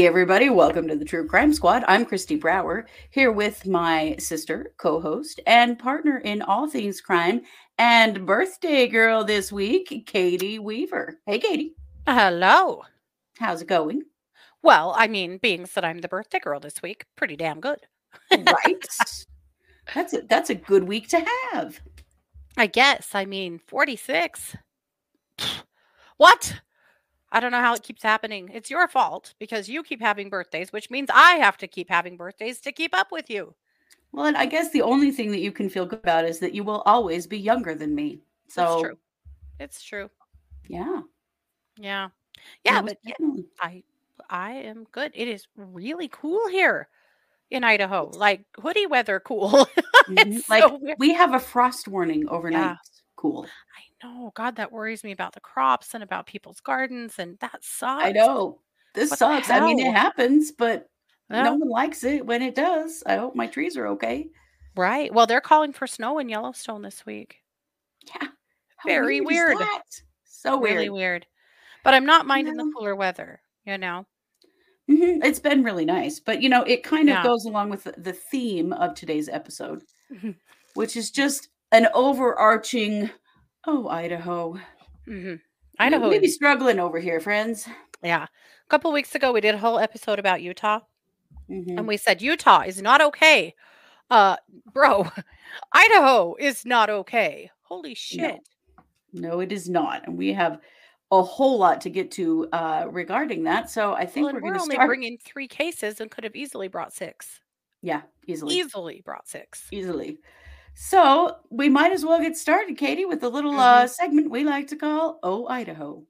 Hey, everybody, welcome to the True Crime Squad. I'm Christy Brower, here with my sister, co host, and partner in all things crime and birthday girl this week, Katie Weaver. Hey, Katie. Hello. How's it going? Well, I mean, being that I'm the birthday girl this week, pretty damn good. right? That's a, that's a good week to have. I guess. I mean, 46. What? I don't know how it keeps happening. It's your fault because you keep having birthdays, which means I have to keep having birthdays to keep up with you. Well, and I guess the only thing that you can feel good about is that you will always be younger than me. So It's true. It's true. Yeah. Yeah. Yeah, but yeah. I I am good. It is really cool here in Idaho. Like hoodie weather cool. It's mm-hmm. Like so we have a frost warning overnight. Yeah. Cool. I know. God, that worries me about the crops and about people's gardens, and that sucks. I know. This What the sucks. I mean, it hell? happens, but Yeah. no one likes it when it does. I hope my trees are okay. Right. Well, they're calling for snow in Yellowstone this week. Yeah. How Very is weird. that? So weird. Really weird. But I'm not minding the cooler weather, you know? Mhm, It's been really nice, but you know, it kind of Yeah. goes along with the, the theme of today's episode, Mhm. which is just an overarching, oh, Idaho. hmm Idaho. We be struggling over here, friends. Yeah. A couple weeks ago, we did a whole episode about Utah, Mhm. and we said Utah is not okay. Uh, bro, Idaho is not okay. Holy shit. No, it is not. And we have a whole lot to get to uh, regarding that. So I think Well, we're we're to only start. bringing three cases and could have easily brought six. yeah, easily. Easily brought six. easily. So we might as well get started, Katie, with the little Mm-hmm. uh, segment we like to call "Oh Idaho."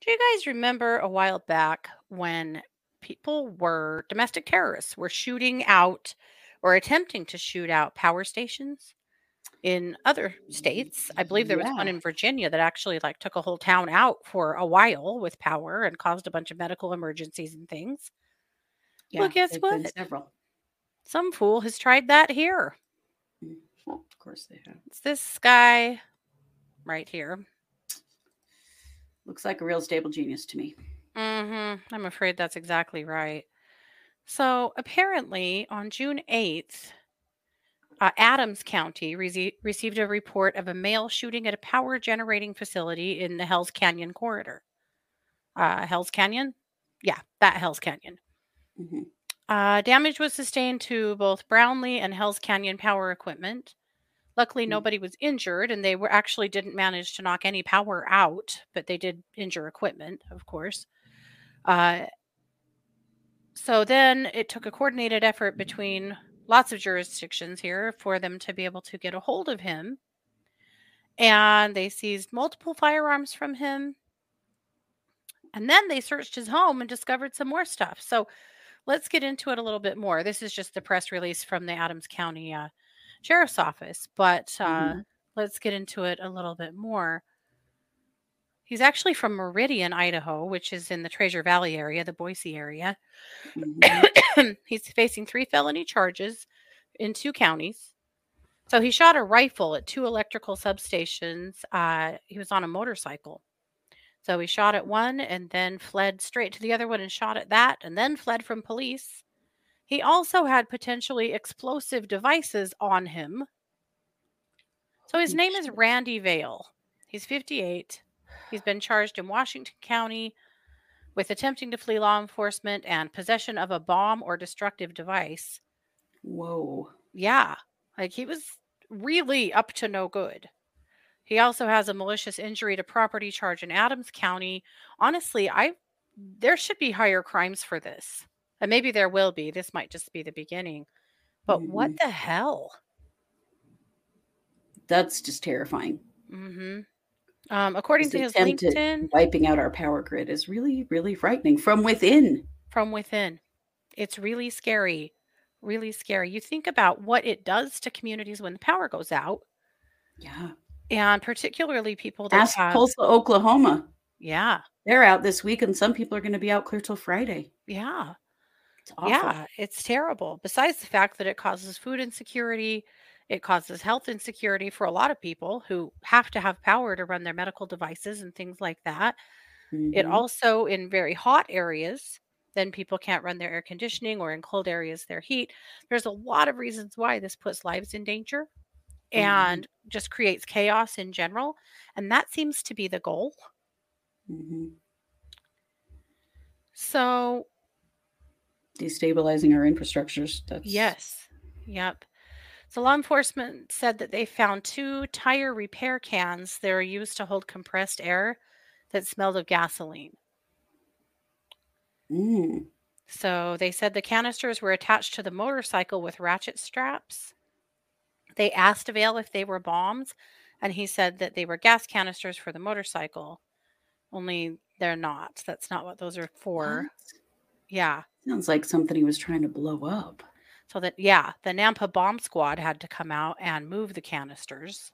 Do you guys remember a while back when people were domestic terrorists were shooting out or attempting to shoot out power stations in other states? I believe there was one in Virginia that actually like took a whole town out for a while with power and caused a bunch of medical emergencies and things. Well, guess what? Several. Some fool has tried that here. Mm, Well, of course they have. It's this guy right here. Looks like a real stable genius to me. Mm-hmm. I'm afraid that's exactly right. So apparently, on June 8th, uh, Adams County rece- received a report of a male shooting at a power generating facility in the Hells Canyon corridor. Uh, Hells Canyon? Yeah, that Hells Canyon. Mhm. Uh, damage was sustained to both Brownlee and Hells Canyon power equipment. Luckily, Mm. nobody was injured, and they were actually didn't manage to knock any power out, but they did injure equipment, of course. Uh, so then it took a coordinated effort between lots of jurisdictions here for them to be able to get a hold of him. And they seized multiple firearms from him. And then they searched his home and discovered some more stuff. So let's get into it a little bit more. This is just the press release from the Adams County uh, Sheriff's Office, but uh, Mhm. let's get into it a little bit more. He's actually from Meridian, Idaho, which is in the Treasure Valley area, the Boise area. Mhm. He's facing three felony charges in two counties. So he shot a rifle at two electrical substations. Uh, he was on a motorcycle. So he shot at one and then fled straight to the other one and shot at that and then fled from police. He also had potentially explosive devices on him. So his name is. Randy Vail. He's 58. He's been charged in Washington County with attempting to flee law enforcement and possession of a bomb or destructive device. Whoa. Yeah, like he was really up to no good. He also has a malicious injury to property charge in Adams County. Honestly, I there should be higher crimes for this. And maybe there will be. This might just be the beginning. But what Mhm. the hell? That's just terrifying. hmm Um, according to his LinkedIn, wiping out our power grid is really, really frightening from within. from within. It's really scary. Really scary. You think about what it does to communities when the power goes out, Yeah. and particularly people that Ask have Tulsa, Oklahoma. yeah, They're out this week, and some people are going to be out clear till Friday. yeah, It's awful. yeah. It's terrible. Besides the fact that it causes food insecurity, It causes health insecurity for a lot of people who have to have power to run their medical devices and things like that. It Mhm. also, in very hot areas, then people can't run their air conditioning or in cold areas their heat. There's a lot of reasons why this puts lives in danger Mhm. and just creates chaos in general. And that seems to be the goal. Mhm. So, Destabilizing our infrastructures. That's yes. Yep. So, law enforcement said that they found two tire repair cans that are used to hold compressed air that smelled of gasoline. Mm. So they said the canisters were attached to the motorcycle with ratchet straps. They asked Avail if they were bombs, and he said that they were gas canisters for the motorcycle. Only they're not. That's not what those are for. What? Yeah. Sounds like something he was trying to blow up. So that yeah, the Nampa bomb squad had to come out and move the canisters.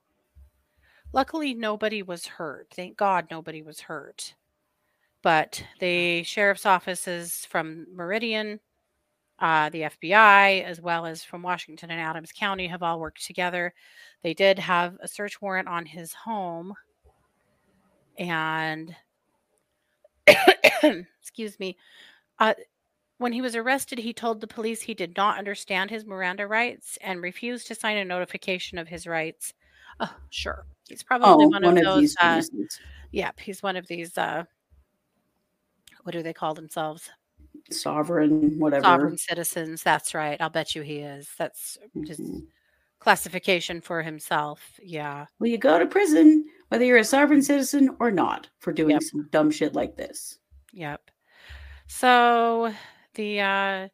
Luckily nobody was hurt. Thank God nobody was hurt. But the sheriff's offices from Meridian, uh, the FBI, as well as from Washington and Adams County, have all worked together. They did have a search warrant on his home. And, excuse me, uh, when he was arrested, he told the police he did not understand his Miranda rights and refused to sign a notification of his rights. Oh, sure. He's probably Oh, one, of those. these uh, yep, he's one of these. Uh, what do they call themselves? sovereign, whatever. Sovereign citizens. That's right. I'll bet you he is. That's his Mhm. classification for himself. Yeah. Well, you go to prison whether you're a sovereign citizen or not for doing Yep. some dumb shit like this. Yep. So the uh,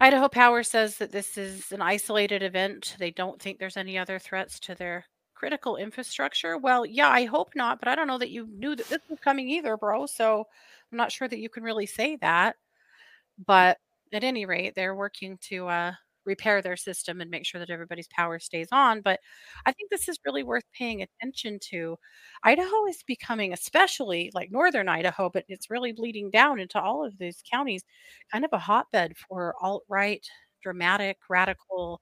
Idaho Power says that this is an isolated event. They don't think there's any other threats to their critical infrastructure. Well, yeah, I hope not, but I don't know that you knew that this was coming either, bro. So I'm not sure that you can really say that. But at any rate, they're working to uh, repair their system and make sure that everybody's power stays on. But I think this is really worth paying attention to. Idaho is becoming, especially like northern Idaho, but it's really bleeding down into all of these counties, kind of a hotbed for alt right, dramatic, radical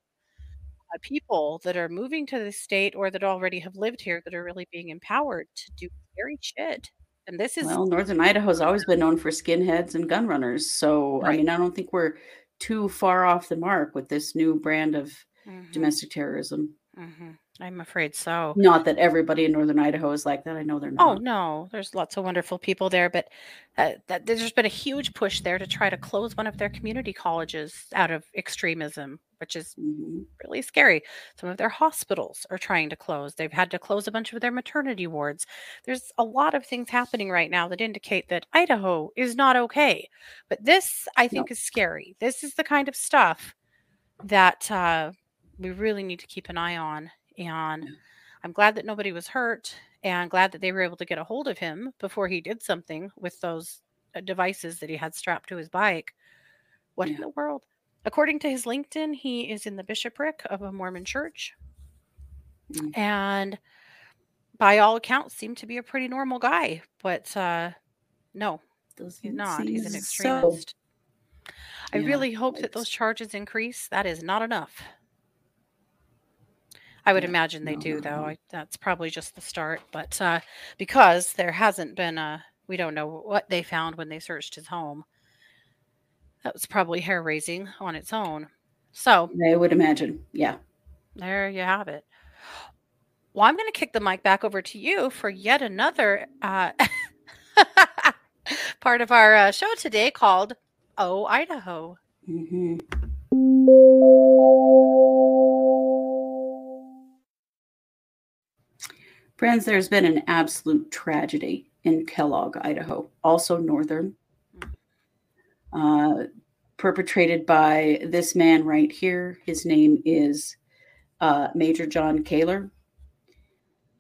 uh, people that are moving to the state or that already have lived here that are really being empowered to do scary shit. And this is Well, Northern Idaho's always been known for skinheads and gun runners. So, I mean, I don't think we're too far off the mark with this new brand of Mhm, domestic terrorism. mhm. I'm afraid so. Not that everybody in Northern Idaho is like that. I know they're not. Oh no, there's lots of wonderful people there, but uh, that, there's been a huge push there to try to close one of their community colleges out of extremism, which is Mhm. really scary. Some of their hospitals are trying to close. They've had to close a bunch of their maternity wards. There's a lot of things happening right now that indicate that Idaho is not okay. But this, I think, is scary. This is the kind of stuff that uh, we really need to keep an eye on. And I'm glad that nobody was hurt and glad that they were able to get a hold of him before he did something with those uh, devices that he had strapped to his bike. What in the world? According to his LinkedIn, he is in the bishopric of a Mormon church. Mm. And by all accounts, seemed to be a pretty normal guy. But uh, no, he's not. He's an seem so. extremist. I Yeah, really hope that those charges increase. That is not enough. I would imagine they do, though. I, that's probably just the start. But uh, because there hasn't been a, we don't know what they found when they searched his home. That was probably hair raising on its own. So I would imagine. Yeah. there you have it. Well, I'm going to kick the mic back over to you for yet another uh, part of our uh, show today called Oh Idaho. hmm Friends, there's been an absolute tragedy in Kellogg, Idaho, also northern, uh, perpetrated by this man right here. His name is uh, Majorjon Kaylor.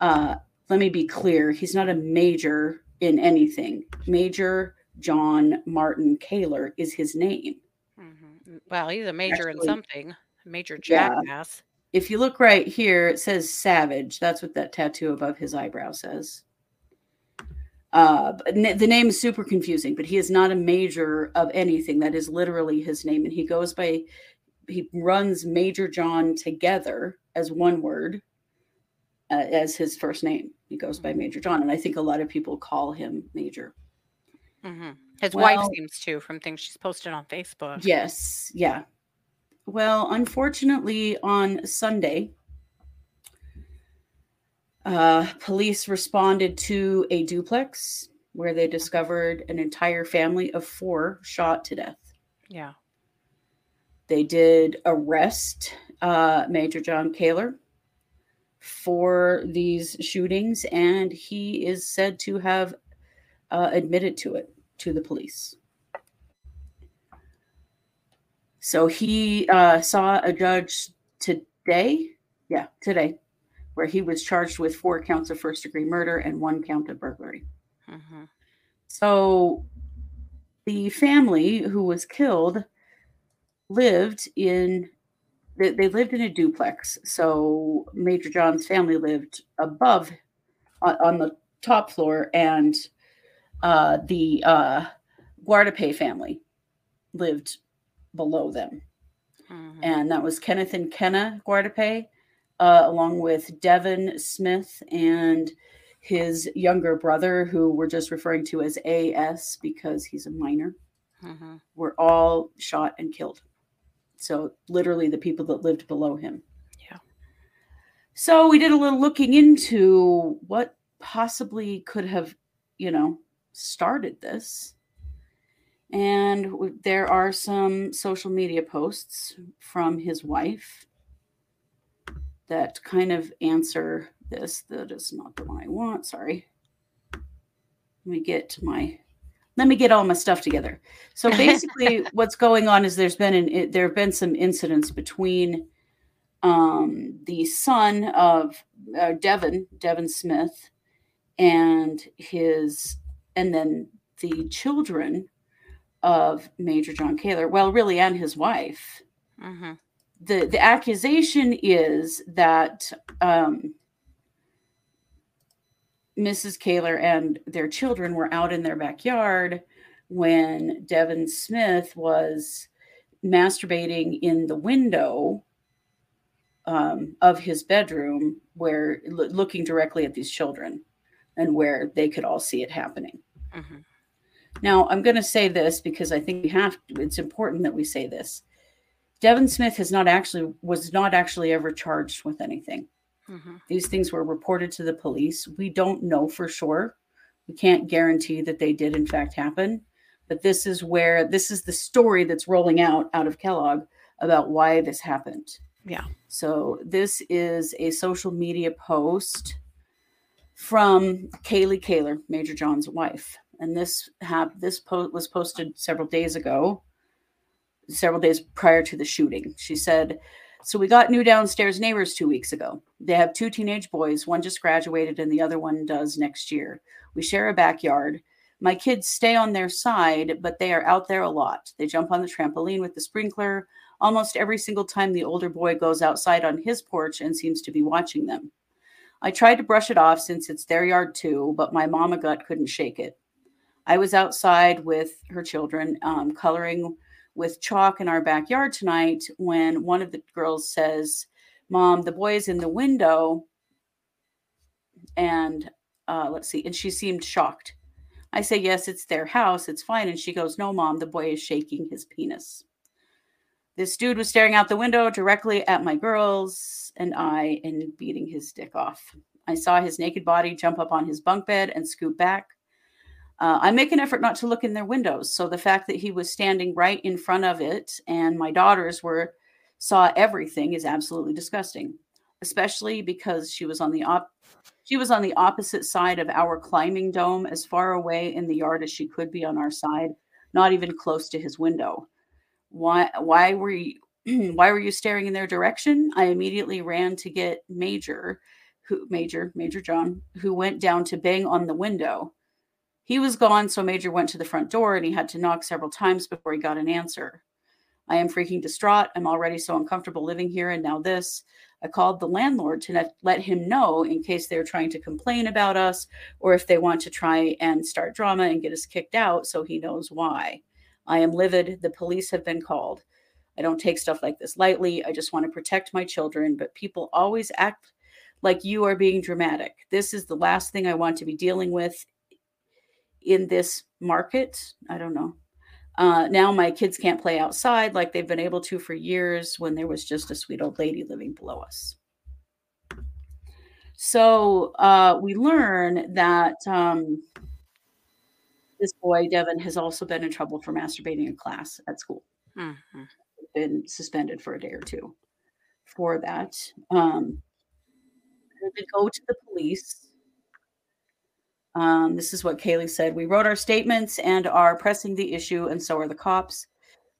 Uh, let me be clear, he's not a major in anything. Major John Martin Kaler is his name. Mhm. Well, he's a major in something, major jackass. If you look right here, it says Savage. That's what that tattoo above his eyebrow says. Uh, the name is super confusing, but he is not a major of anything. That is literally his name, and he goes by he runs Majorjon together as one word uh, as his first name. He goes by Majorjon, and I think a lot of people call him Major. hmm His wife seems to, from things she's posted on Facebook. Yes, yeah. Well, unfortunately, on Sunday, uh, police responded to a duplex where they discovered an entire family of four shot to death. Yeah. They did arrest uh, Majorjon Kaylor for these shootings, and he is said to have uh, admitted to it to the police. So he uh, saw a judge today, yeah, today, where he was charged with four counts of first degree murder and one count of burglary. hmm So the family who was killed lived in they, they lived in a duplex. So Majorjon's family lived above on, on the top floor, and uh, the uh, Guardipee family lived below them hmm and that was Kenneth and Kenna Guardipee, uh, along with Devin Smith and his younger brother, who we're just referring to as AS because he's a minor, hmm were all shot and killed. So, literally, the people that lived below him. Yeah. So, we did a little looking into what possibly could have, you know, started this. And there are some social media posts from his wife that kind of answer this. That is not the one I want. Sorry. Let me get my let me get all my stuff together. So basically what's going on is there's been an it, there have been some incidents between um the son of uh, Devin, Devin Smith and his and then the children of Majorjon Kaylor, well really and his wife hmm the the accusation is that um, Mrs. Kaylor and their children were out in their backyard when Devin Smith was masturbating in the window um, of his bedroom, where loo- looking directly at these children, and where they could all see it happening. hmm Now, I'm going to say this because I think we have to, it's important that we say this. Devin Smith has not actually was not actually ever charged with anything. hmm These things were reported to the police. We don't know for sure. We can't guarantee that they did in fact happen, but this is where this is the story that's rolling out out of Kellogg about why this happened. Yeah. So this is a social media post from Kaylee Kaylor, Major John's wife, and this hap- this post was posted several days ago, several days prior to the shooting. She said, "So we got new downstairs neighbors two weeks ago. They have two teenage boys. One just graduated, and the other one does next year. We share a backyard." My kids stay on their side, but they are out there a lot. They jump on the trampoline with the sprinkler, almost every single time the older boy goes outside on his porch and seems to be watching them. I tried to brush it off since it's their yard too, but my mama gut couldn't shake it. I was outside with her children, um, coloring with chalk in our backyard tonight when one of the girls says, Mom, the boy is in the window. And uh, let's see, and she seemed shocked. I say, Yes, it's their house. It's fine. And she goes, No, Mom, the boy is shaking his penis. This dude was staring out the window directly at my girls and I and beating his dick off. I saw his naked body jump up on his bunk bed and scoot back. Uh, I make an effort not to look in their windows. So the fact that he was standing right in front of it and my daughters were saw everything is absolutely disgusting, especially because she was on the op she was on the opposite side of our climbing dome, as far away in the yard as she could be on our side, not even close to his window. Why why were you why were you staring in their direction? I immediately ran to get Major, who Major, Majorjon, who went down to bang on the window. He was gone, so Major went to the front door and he had to knock several times before he got an answer. I am freaking distraught. I'm already so uncomfortable living here, and now this. I called the landlord to let, let him know in case they're trying to complain about us or if they want to try and start drama and get us kicked out so he knows why. I am livid. The police have been called. I don't take stuff like this lightly. I just want to protect my children, but people always act like you are being dramatic. This is the last thing I want to be dealing with in this market. I don't know. Uh, now my kids can't play outside like they've been able to for years when there was just a sweet old lady living below us. So uh, we learn that um, this boy, Devin, has also been in trouble for masturbating in class at school. Mm-hmm. Been suspended for a day or two for that. Um, to go to the police. Um, this is what Kaylee said. We wrote our statements and are pressing the issue, and so are the cops.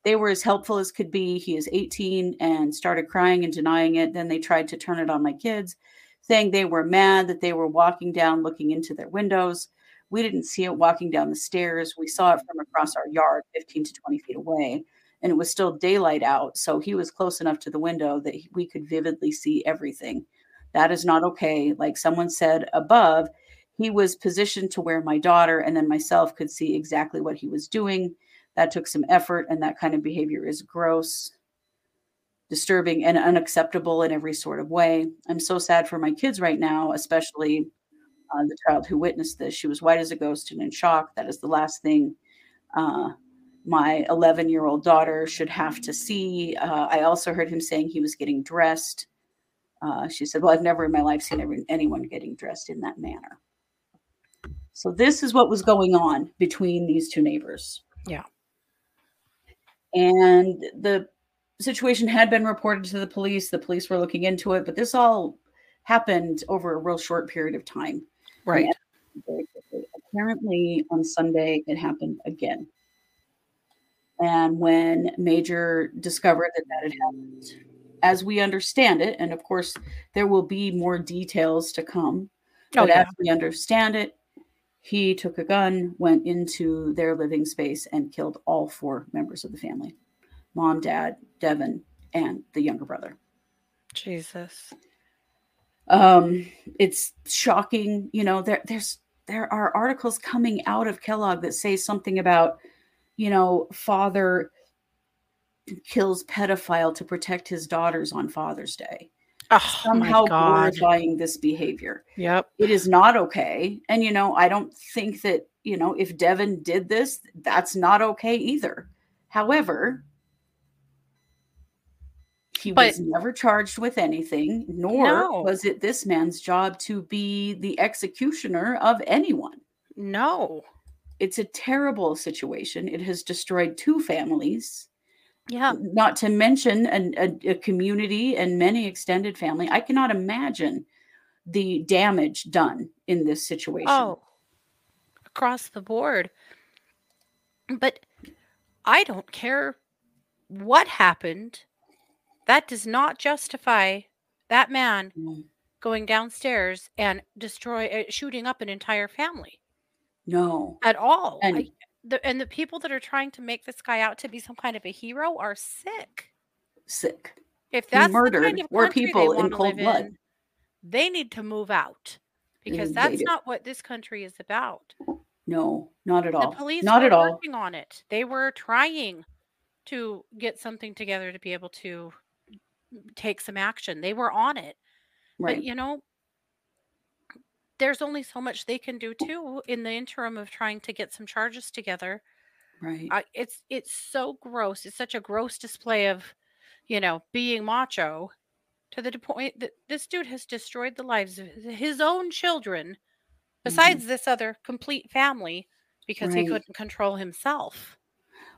They were as helpful as could be. He is 18 and started crying and denying it. Then they tried to turn it on my kids, saying they were mad that they were walking down looking into their windows. We didn't see it walking down the stairs. We saw it from across our yard, 15 to 20 feet away, and it was still daylight out. So he was close enough to the window that we could vividly see everything. That is not okay. Like someone said above, he was positioned to where my daughter and then myself could see exactly what he was doing. That took some effort, and that kind of behavior is gross, disturbing, and unacceptable in every sort of way. I'm so sad for my kids right now, especially uh, the child who witnessed this. She was white as a ghost and in shock. That is the last thing uh, my 11 year old daughter should have to see. Uh, I also heard him saying he was getting dressed. Uh, she said, Well, I've never in my life seen anyone getting dressed in that manner. So, this is what was going on between these two neighbors. Yeah. And the situation had been reported to the police. The police were looking into it, but this all happened over a real short period of time. Right. Apparently, on Sunday, it happened again. And when Major discovered that that had happened, as we understand it, and of course, there will be more details to come, oh, but yeah. as we understand it, he took a gun, went into their living space, and killed all four members of the family mom, dad, Devin, and the younger brother. Jesus. Um, it's shocking. You know, there, there's there are articles coming out of Kellogg that say something about, you know, father kills pedophile to protect his daughters on Father's Day. Oh, Somehow glorifying this behavior. Yep. It is not okay. And, you know, I don't think that, you know, if Devin did this, that's not okay either. However, he but, was never charged with anything, nor no. was it this man's job to be the executioner of anyone. No. It's a terrible situation. It has destroyed two families. Yeah. Not to mention an, a, a community and many extended family. I cannot imagine the damage done in this situation. Oh, across the board. But I don't care what happened. That does not justify that man mm. going downstairs and destroy, uh, shooting up an entire family. No, at all. And I, the and the people that are trying to make this guy out to be some kind of a hero are sick. Sick. If that's murdered kind of were people in cold blood, in, they need to move out because that's not what this country is about. No, not at all. The police not at all working on it. They were trying to get something together to be able to take some action. They were on it. Right. But you know, there's only so much they can do too in the interim of trying to get some charges together. Right. Uh, it's it's so gross. It's such a gross display of, you know, being macho to the point that this dude has destroyed the lives of his own children mm-hmm. besides mm-hmm. this other complete family because right. he couldn't control himself.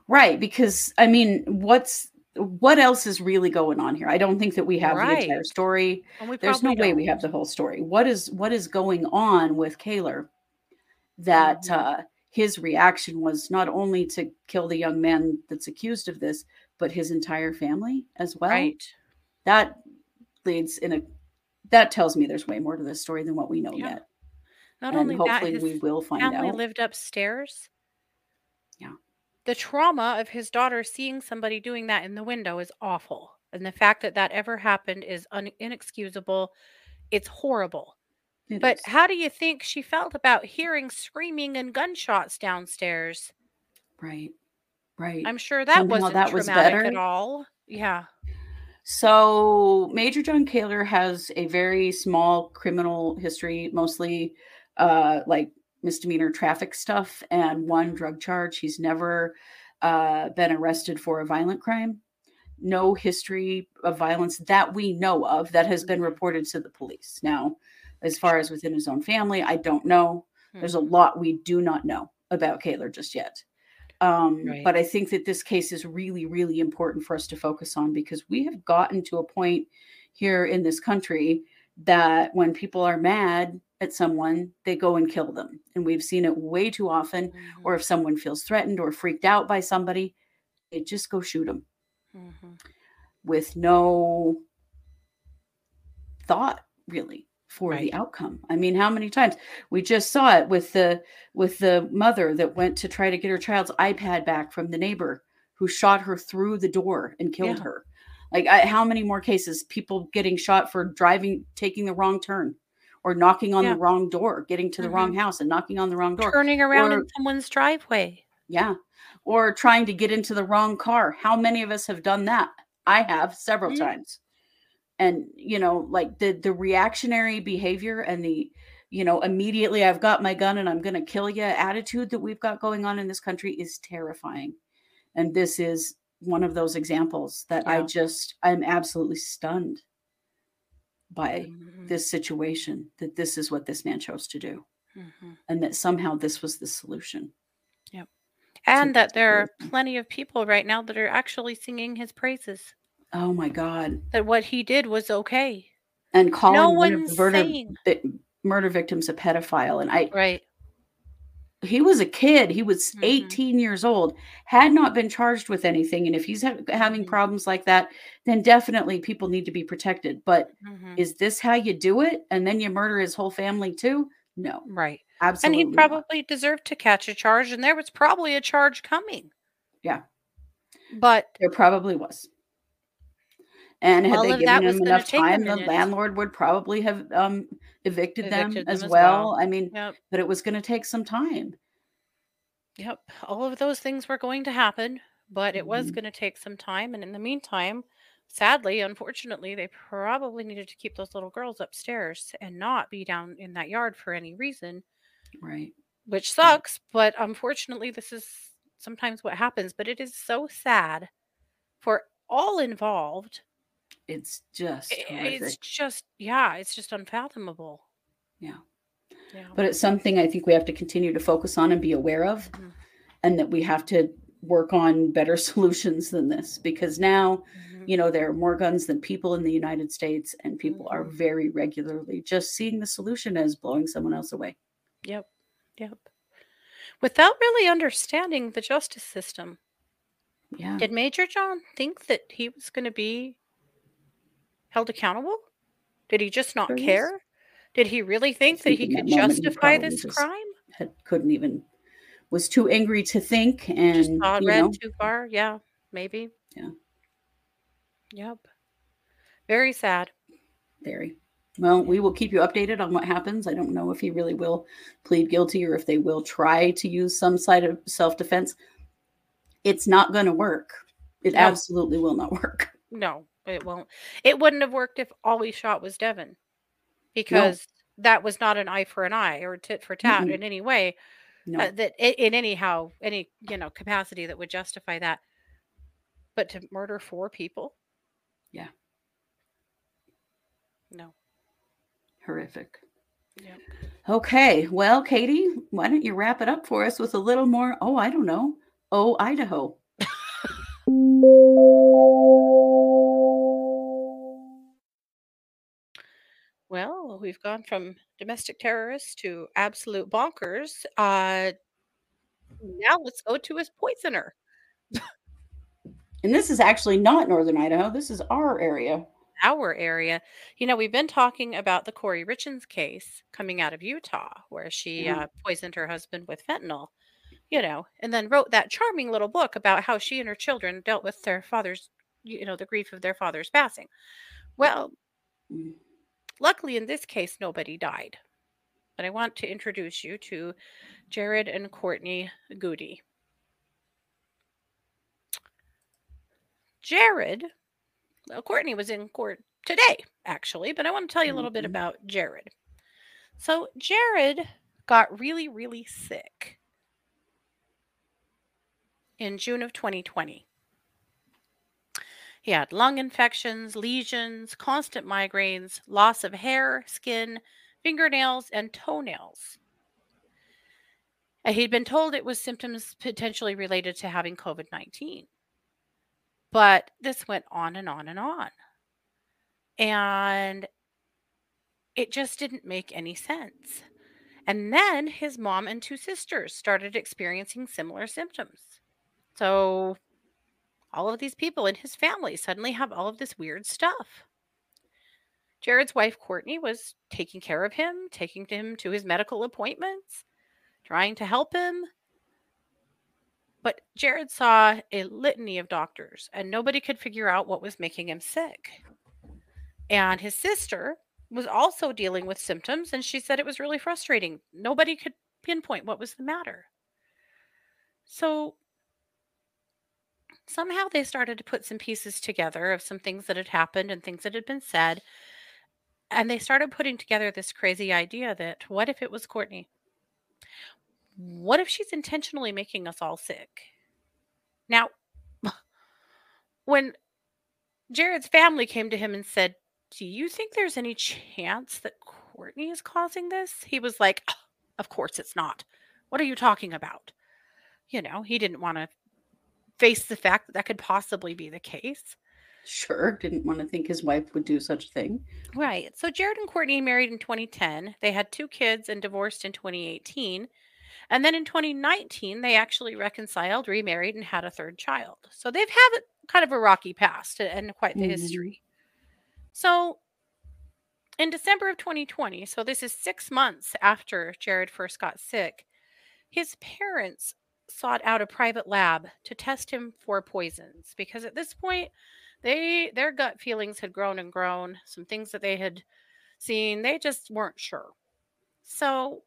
Right, because I mean, what's what else is really going on here? I don't think that we have right. the entire story. There's no don't. way we have the whole story. What is what is going on with Kaylor that mm-hmm. uh, his reaction was not only to kill the young man that's accused of this, but his entire family as well. Right. That leads in a that tells me there's way more to this story than what we know yeah. yet. Not and only hopefully that, we will find family out. lived upstairs the trauma of his daughter seeing somebody doing that in the window is awful. And the fact that that ever happened is un- inexcusable. It's horrible. It but is. how do you think she felt about hearing screaming and gunshots downstairs? Right. Right. I'm sure that Somehow wasn't that traumatic was better. at all. Yeah. So Majorjon Kaylor has a very small criminal history, mostly uh, like misdemeanor traffic stuff and one drug charge. He's never uh, been arrested for a violent crime. No history of violence that we know of that has been reported to the police. Now, as far as within his own family, I don't know. There's a Mhm. lot we do not know about Kaylor just yet. Um, Right. But I think that this case is really, really important for us to focus on because we have gotten to a point here in this country that when people are mad at someone, they go and kill them. And we've seen it way too often. Mhm. Or if someone feels threatened or freaked out by somebody, they just go shoot them Mhm. with no thought really for Right. the outcome. I mean, how many times we just saw it with the with the mother that went to try to get her child's iPad back from the neighbor who shot her through the door and killed Yeah. her. Like I, how many more cases people getting shot for driving taking the wrong turn or knocking on Yeah. the wrong door, getting to the wrong Mhm. house and knocking on the wrong door. Turning around Or- in someone's driveway. Yeah. Or trying to get into the wrong car. How many of us have done that? I have several Mhm. times. And you know, like the the reactionary behavior and the you know, immediately I've got my gun and I'm going to kill you attitude that we've got going on in this country is terrifying. And this is one of those examples that I just I'm absolutely stunned by Mhm. this situation that this is what this man chose to do Mhm. and that somehow this was the solution. Yep. And that there are plenty of people right now that are actually singing his praises. Oh my god. That what he did was okay. and calling No one of the murder, saying. murder victims a pedophile and i Right. He was a kid he was Mhm. 18 years old had not been charged with anything and if he's ha- having Mhm. problems like that then definitely people need to be protected but Mhm. is this how you do it and then you murder his whole family too no Right. absolutely And he probably deserved to catch a charge, and there was probably a charge coming. Yeah. But there probably was and had All they of that given was him enough time the landlord would probably have um evicted, them Evicted as them as well. well. i mean yep, but it was going to take some time yep, all of those things were going to happen, but it was Mhm. going to take some time. And in the meantime, sadly, unfortunately, they probably needed to keep those little girls upstairs and not be down in that yard for any reason, right which sucks. But unfortunately, this is sometimes what happens. But it is so sad for all involved. It's just I- horrific. It's just, yeah, it's just unfathomable. yeah Yeah. but it's something I think we have to continue to focus on and be aware of, Mhm. and that we have to work on better solutions than this because now, Mhm. you know, there are more guns than people in the United States, and people are Mhm. very regularly just seeing the solution as blowing someone else away. Yep. Yep. Without really understanding the justice system, Yeah. did Majorjon think that he was going to be held accountable? Did he just not care? Did he really think that he could moment he justify this just crime? Had, couldn't even, was too angry to think, and you red know, too far? Yeah, maybe. Yeah. Yep. Very sad. very. Well, we will keep you updated on what happens. I don't know if he really will plead guilty or if they will try to use some side of self defense. It's not going to work. It No. absolutely will not work. No, it won't. It wouldn't have worked if all we shot was Devin, because that was not an eye for an eye or tit for tat Mm-mm. in any way. No. uh, that in anyhow any you know capacity that would justify that but to murder four people Yeah. no Horrific. Yep. Okay. Well, Katie, why don't you wrap it up for us with a little more? Oh, I don't know. Oh, Idaho. We've gone from domestic terrorists to absolute bonkers uh now let's go to his poisoner And this is actually not Northern Idaho. This is our area. our area you know we've been talking about the Kouri Richins case coming out of utah where she Yeah. uh, poisoned her husband with fentanyl you know and then wrote that charming little book about how she and her children dealt with their father's you know the grief of their father's passing well Mm. Luckily in this case nobody died but i want to introduce you to jared and courtney goody Jared, well, Courtney was in court today, actually, but I want to tell you a little bit Mhm. about Jared. So, Jared got really, really sick in June of 2020. He had lung infections, lesions, constant migraines, loss of hair, skin, fingernails, and toenails. And he'd been told it was symptoms potentially related to having COVID 19. But this went on and on and on. And it just didn't make any sense. And then his mom and two sisters started experiencing similar symptoms. So all of these people in his family suddenly have all of this weird stuff. Jared's wife, Courtney, was taking care of him, taking him to his medical appointments, trying to help him. But Jared saw a litany of doctors, and nobody could figure out what was making him sick. And his sister was also dealing with symptoms, and she said it was really frustrating. Nobody could pinpoint what was the matter. So somehow they started to put some pieces together of some things that had happened and things that had been said. And they started putting together this crazy idea that what if it was Courtney? What if she's intentionally making us all sick? Now, when Jared's family came to him and said, Do you think there's any chance that Courtney is causing this? He was like, "Oh, Of course it's not. What are you talking about? You know, he didn't want to face the fact that that could possibly be the case. Sure, didn't want to think his wife would do such a thing. Right. So Jared and Courtney married in 2010. They had two kids and divorced in 2018. And then in 2019, they actually reconciled, remarried, and had a third child. So they've had kind of a rocky past and quite the Mhm. history. So in December of 2020, so this is six months after Jared first got sick, his parents sought out a private lab to test him for poisons because at this point they their gut feelings had grown and grown some things that they had seen they just weren't sure. So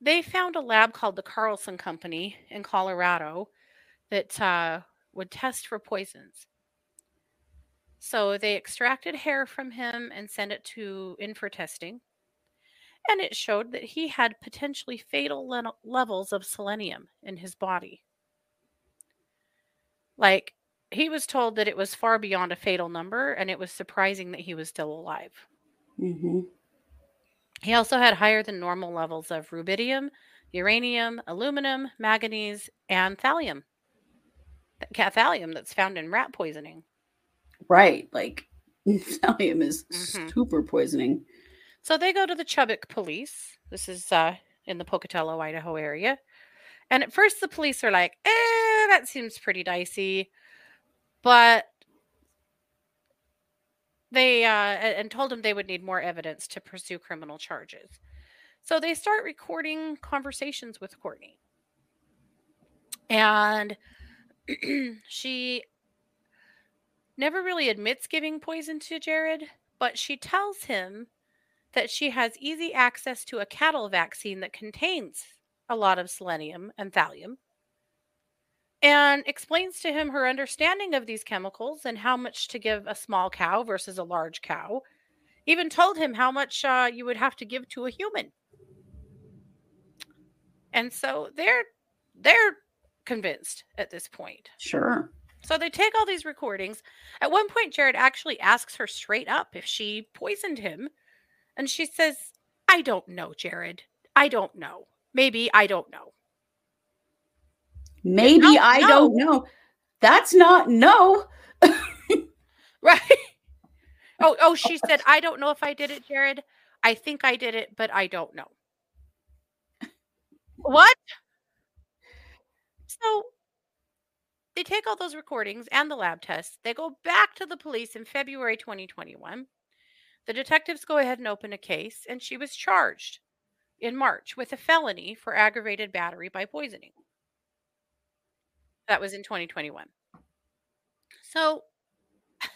they found a lab called the carlson company in colorado that uh, would test for poisons. So they extracted hair from him and sent it to in for testing and it showed that he had potentially fatal le- levels of selenium in his body. Like, he was told that it was far beyond a fatal number, and it was surprising that he was still alive. hmm He also had higher than normal levels of rubidium, uranium, aluminum, manganese, and thallium. Th- ca- Thallium that's found in rat poisoning. Right, like thallium is Mhm. super poisoning. So they go to the Chubbuck police. This is uh, in the Pocatello, Idaho area. And at first, the police are like, eh, that seems pretty dicey. But they, uh, and told him they would need more evidence to pursue criminal charges. So they start recording conversations with Courtney. And she never really admits giving poison to Jared, but she tells him that she has easy access to a cattle vaccine that contains a lot of selenium and thallium and explains to him her understanding of these chemicals and how much to give a small cow versus a large cow. Even told him how much uh, you would have to give to a human. And so they're they're convinced at this point. Sure. So they take all these recordings. At one point, Jared actually asks her straight up if she poisoned him. And she says, I don't know, Jared. I don't know. Maybe I don't know. Maybe don't I don't know. That's not no. Right. oh, oh, she said, I don't know if I did it, Jared. I think I did it, but I don't know. What? So they take all those recordings and the lab tests. They go back to the police in February 2021. The detectives go ahead and open a case, and she was charged in March with a felony for aggravated battery by poisoning. That was in 2021. So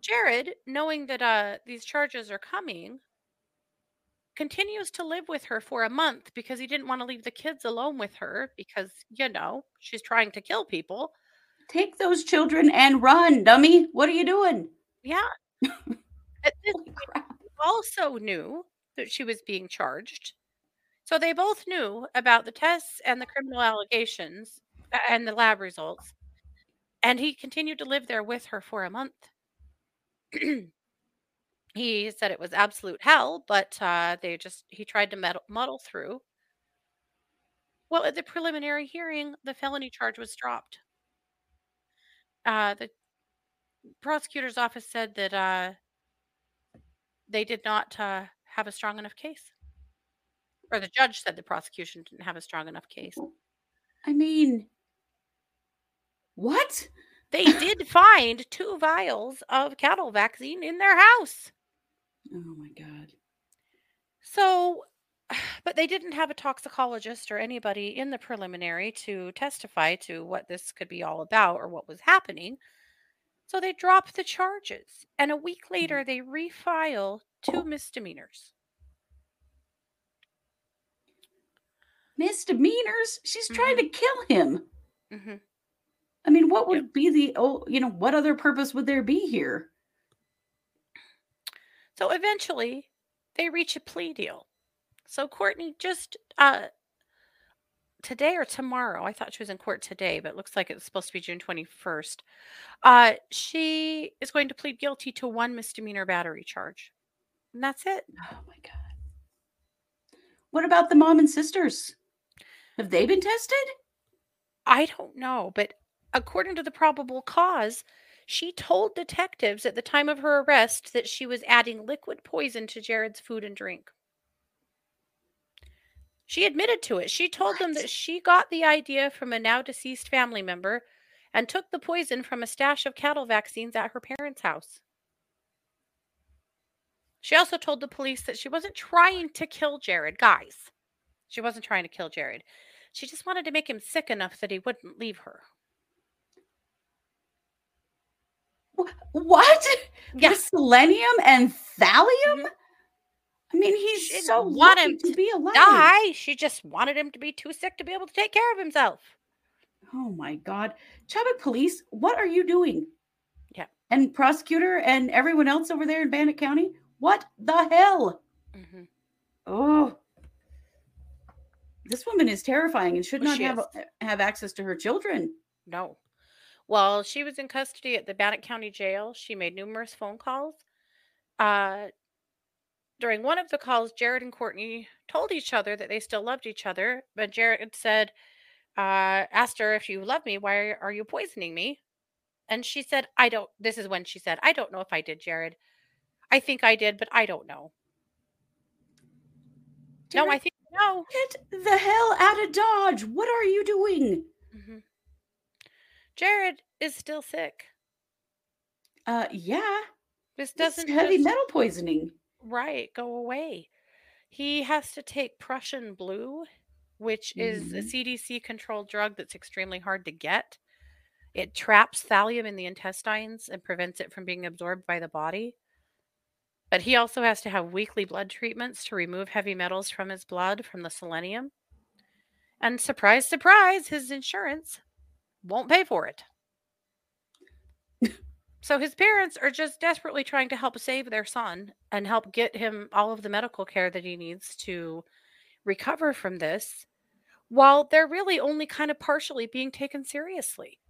Jared, knowing that uh, these charges are coming, continues to live with her for a month because he didn't want to leave the kids alone with her because, you know, she's trying to kill people. Take those children and run, dummy. What are you doing? Yeah. At this point, crap. also knew that she was being charged. So they both knew about the tests and the criminal allegations and the lab results. And he continued to live there with her for a month. he said it was absolute hell, but uh, they just, he tried to muddle, muddle through. Well, at the preliminary hearing, the felony charge was dropped. Uh, the prosecutor's office said that uh, they did not uh, have a strong enough case. Or the judge said the prosecution didn't have a strong enough case. I mean, what? They did find two vials of cattle vaccine in their house. Oh my god. So, but they didn't have a toxicologist or anybody in the preliminary to testify to what this could be all about or what was happening. So they drop the charges. And a week later, they refile two misdemeanors. Misdemeanors? She's trying to kill him. hmm I mean, what would be the oh, you know, what other purpose would there be here? So eventually, they reach a plea deal. So Courtney just uh today or tomorrow, I thought she was in court today, but it looks like it's supposed to be June 21st. Uh she is going to plead guilty to one misdemeanor battery charge. And that's it. Oh my god. What about the mom and sisters? Have they been tested? I don't know, but according to the probable cause, she told detectives at the time of her arrest that she was adding liquid poison to Jared's food and drink. She admitted to it. She told them that she got the idea from a now deceased family member and took the poison from a stash of cattle vaccines at her parents' house. She also told the police that she wasn't trying to kill Jared. Guys, she wasn't trying to kill Jared. She just wanted to make him sick enough that he wouldn't leave her. Wh- What? Yeah. With selenium and thallium? Mhm. I mean, he's She so want lucky him to to be alive. Die. She just wanted him to be too sick to be able to take care of himself. Oh my god. Chubbuck police, what are you doing? Yeah. And prosecutor and everyone else over there in Bannock County? What the hell? hmm Oh. This woman is terrifying and should Well, not have is. have access to her children. No. While she was in custody at the Bannock County Jail, she made numerous phone calls. Uh, during one of the calls, Jared and Courtney told each other that they still loved each other, but Jared said, uh, asked her, If you love me, why are, you poisoning me? And she said, I don't. This is when she said, I don't know if I did, Jared. I think I did, but I don't know. No, I think no. get the hell out of Dodge. What are you doing? hmm Jared is still sick. Uh yeah. This doesn't heavy just metal poisoning. Right go away. He has to take Prussian blue, which is a. Mm-hmm. CDC controlled drug that's extremely hard to get. It traps thallium in the intestines and prevents it from being absorbed by the body. But he also has to have weekly blood treatments to remove heavy metals from his blood from the selenium. And surprise, surprise, his insurance won't pay for it. So his parents are just desperately trying to help save their son and help get him all of the medical care that he needs to recover from this, while they're really only kind of partially being taken seriously.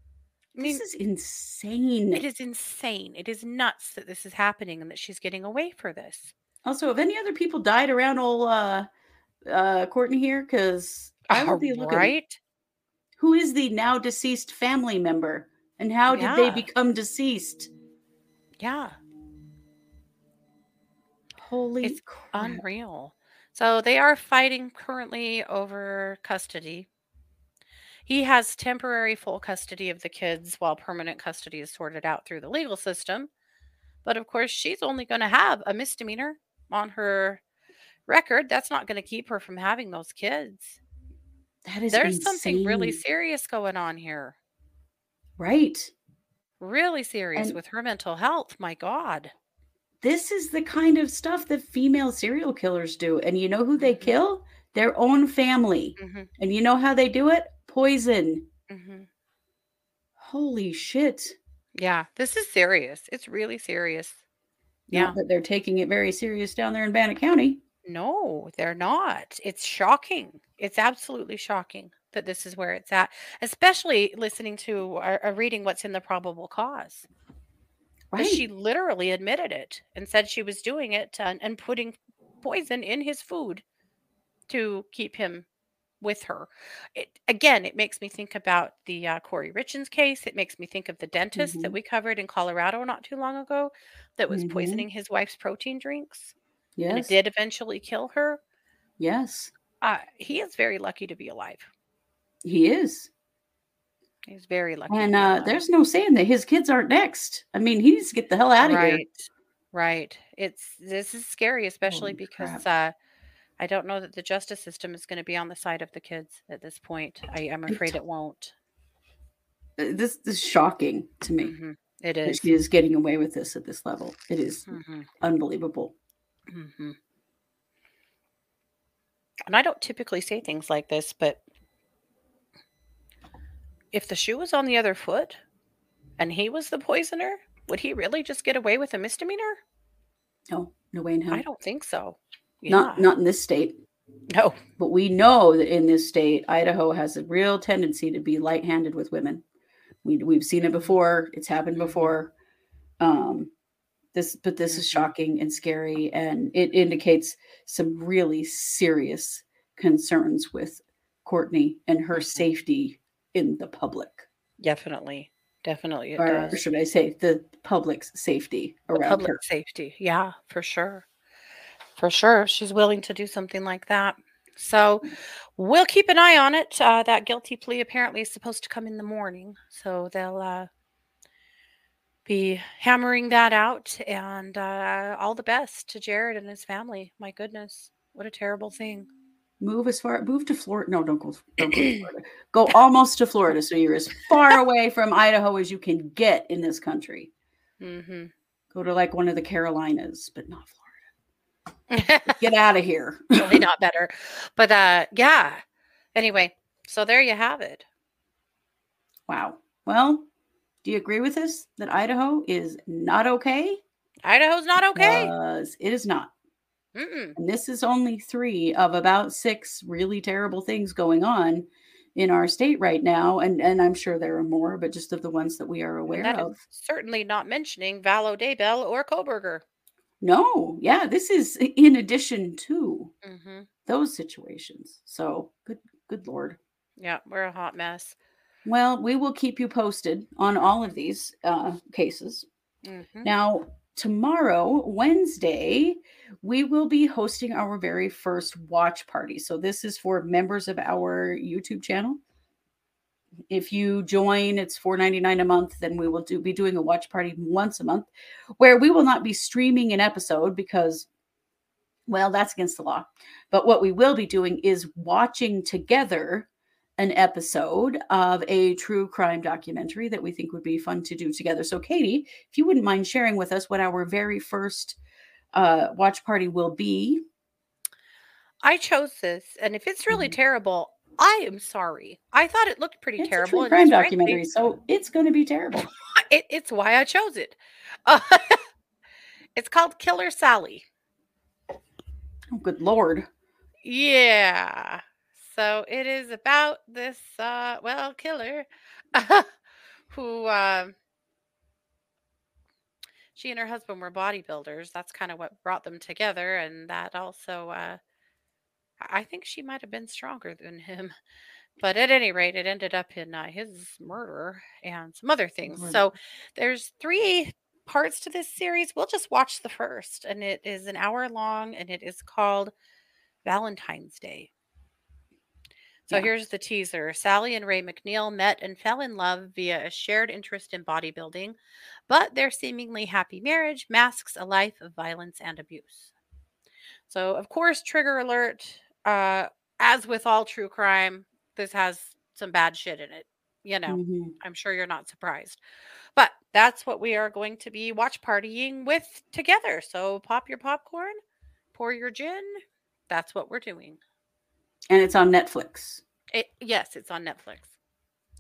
I mean, This is insane. it is insane. It is nuts that this is happening and that she's getting away for this. Also, have any other people died around old uh uh Courtney here? Because I Uh, will be looking. right? Who is the now deceased family member? And how did they become deceased? Yeah. Holy It's crap. Unreal. So they are fighting currently over custody. He has temporary full custody of the kids while permanent custody is sorted out through the legal system. But of course, she's only going to have a misdemeanor on her record. That's not going to keep her from having those kids. That is There's something really serious going on here. Right. Really serious And with her mental health. My God. this is the kind of stuff that female serial killers do. And you know who they Mhm. kill? Their own family. hmm And you know how they do it? Poison. hmm Holy shit. Yeah, this is serious. It's really serious. Not Yeah. that they're taking it very serious down there in Bannock County. No, they're not. It's shocking. It's absolutely shocking that this is where it's at, especially listening to or, or reading what's in the probable cause. Because she literally admitted it and said she was doing it and, and putting poison in his food to keep him with her. It, again, it makes me think about the uh, Kouri Richins case. It makes me think of the dentist that Mhm. we covered in Colorado not too long ago that was Mhm. poisoning his wife's protein drinks and it did eventually kill her. Yes. Uh, he is very lucky to be alive. He is. He's very lucky. And uh, there's no saying that his kids aren't next. I mean, he needs to get the hell out of here. right, right. It's this is scary, especially Holy because uh, I don't know that the justice system is going to be on the side of the kids at this point. I, I'm It afraid it won't. Uh, This, this is shocking to me hmm It is. she is getting away with this at this level. It is hmm unbelievable. hmm And I don't typically say things like this, but if the shoe was on the other foot and he was the poisoner, would he really just get away with a misdemeanor? No, no way in hell. I don't think so. Yeah. Not not in this state. no. But we know that in this state, Idaho has a real tendency to be light-handed with women. We we've seen it before. It's happened Mhm. before. Um, this, but this is Mhm. shocking and scary, and it indicates some really serious concerns with Courtney and her Mhm. safety in the public, Definitely. Definitely it or does. should I say, the public's safety The around public her. safety. Yeah, for sure. For sure. She's willing to do something like that. So we'll keep an eye on it. Uh, that guilty plea apparently is supposed to come in the morning. So they'll uh, be hammering that out. And uh, all the best to Jared and his family. My goodness. What a terrible thing. Move as far, move to Florida. No, don't go. Don't go to Florida. Go almost to Florida, so you're as far away from Idaho as you can get in this country. hmm Go to like one of the Carolinas, but not Florida. Get out of here. not better. But uh, yeah. Anyway, so there you have it. wow. Well, do you agree with this that Idaho is not okay? Idaho's not okay. Because it is not. Mm-mm. And this is only three of about six really terrible things going on in our state right now. And and I'm sure there are more, but just of the ones that we are aware that is of. certainly not mentioning Vallow Daybell or Kohberger. No, yeah, this is in addition to hmm those situations. So good, good lord. Yeah, we're a hot mess. Well, we will keep you posted on all of these uh, cases. hmm Now, tomorrow, Wednesday, we will be hosting our very first watch party. So this is for members of our YouTube channel. If you join, it's $4.99 a month. Then we will do be doing a watch party once a month, where we will not be streaming an episode because, well, that's against the law. But what we will be doing is watching together an episode of a true crime documentary that we think would be fun to do together. So, Katie, if you wouldn't mind sharing with us what our very first uh, watch party will be. I chose this, and if it's really Mhm. terrible, I am sorry. I thought it looked pretty It's a terrible. true crime documentary, so it's going to be terrible. it, it's why I chose it. Uh, it's called Killer Sally. Oh, good lord. Yeah. So it is about this uh well killer who um she and her husband were bodybuilders. That's kind of what brought them together and that also uh I think she might have been stronger than him. But at any rate, it ended up in uh, his murder and some other things. So there's three parts to this series. We'll just watch the first, and it is an hour long, and it is called Valentine's Day. So Yeah. here's the teaser. Sally and Ray McNeil met and fell in love via a shared interest in bodybuilding, but their seemingly happy marriage masks a life of violence and abuse. So, of course, trigger alert. Uh, as with all true crime, this has some bad shit in it. You know, Mhm. I'm sure you're not surprised. But that's what we are going to be watch partying with together. So pop your popcorn, pour your gin. That's what we're doing. And it's on Netflix. It, yes, it's on Netflix.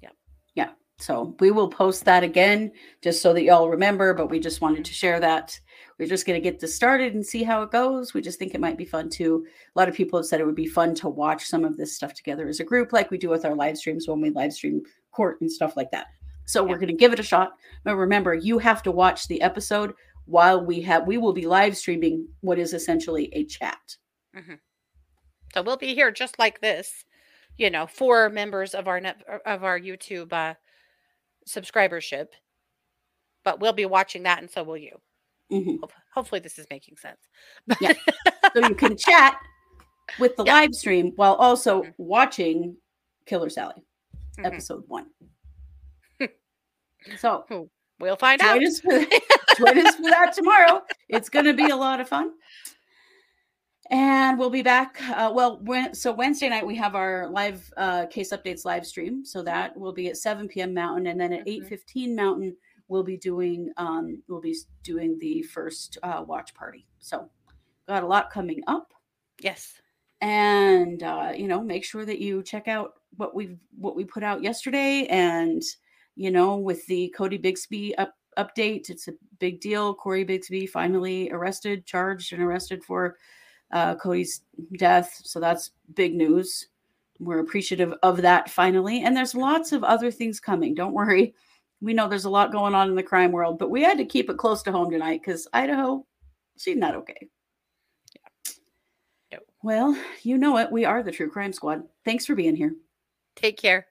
Yeah. Yeah. So we will post that again just so that y'all remember, but we just wanted to share that. We're just going to get this started and see how it goes. We just think it might be fun too. A lot of people have said it would be fun to watch some of this stuff together as a group, like we do with our live streams when we live stream court and stuff like that. So yeah. we're going to give it a shot. But remember, you have to watch the episode while we have, we will be live streaming what is essentially a chat. Mm-hmm. So we'll be here just like this, you know, for members of our net, of our YouTube uh, subscribership. But we'll be watching that, and so will you. Mm-hmm. Hopefully, this is making sense. yeah. So you can chat with the yeah. live stream while also mm-hmm. watching Killer Sally, mm-hmm. episode one. so we'll find join out. Us for, join us for that tomorrow. It's going to be a lot of fun and we'll be back uh, well when, so wednesday night we have our live uh, case updates live stream. So that will be at 7 p.m mountain. And then at mm-hmm. 8.15 mountain we'll be doing um, we'll be doing the first uh, watch party. So got a lot coming up. Yes. And uh, you know make sure that you check out what we what we put out yesterday. And you know with the cody bigsby up, update it's a big deal. Corey bigsby finally arrested charged and arrested for uh, Cody's death. So that's big news. We're appreciative of that finally. And there's lots of other things coming. Don't worry. We know there's a lot going on in the crime world, but we had to keep it close to home tonight because Idaho, she's not okay. Yeah. No. Well, you know it. We are the True Crime Squad. Thanks for being here. Take care.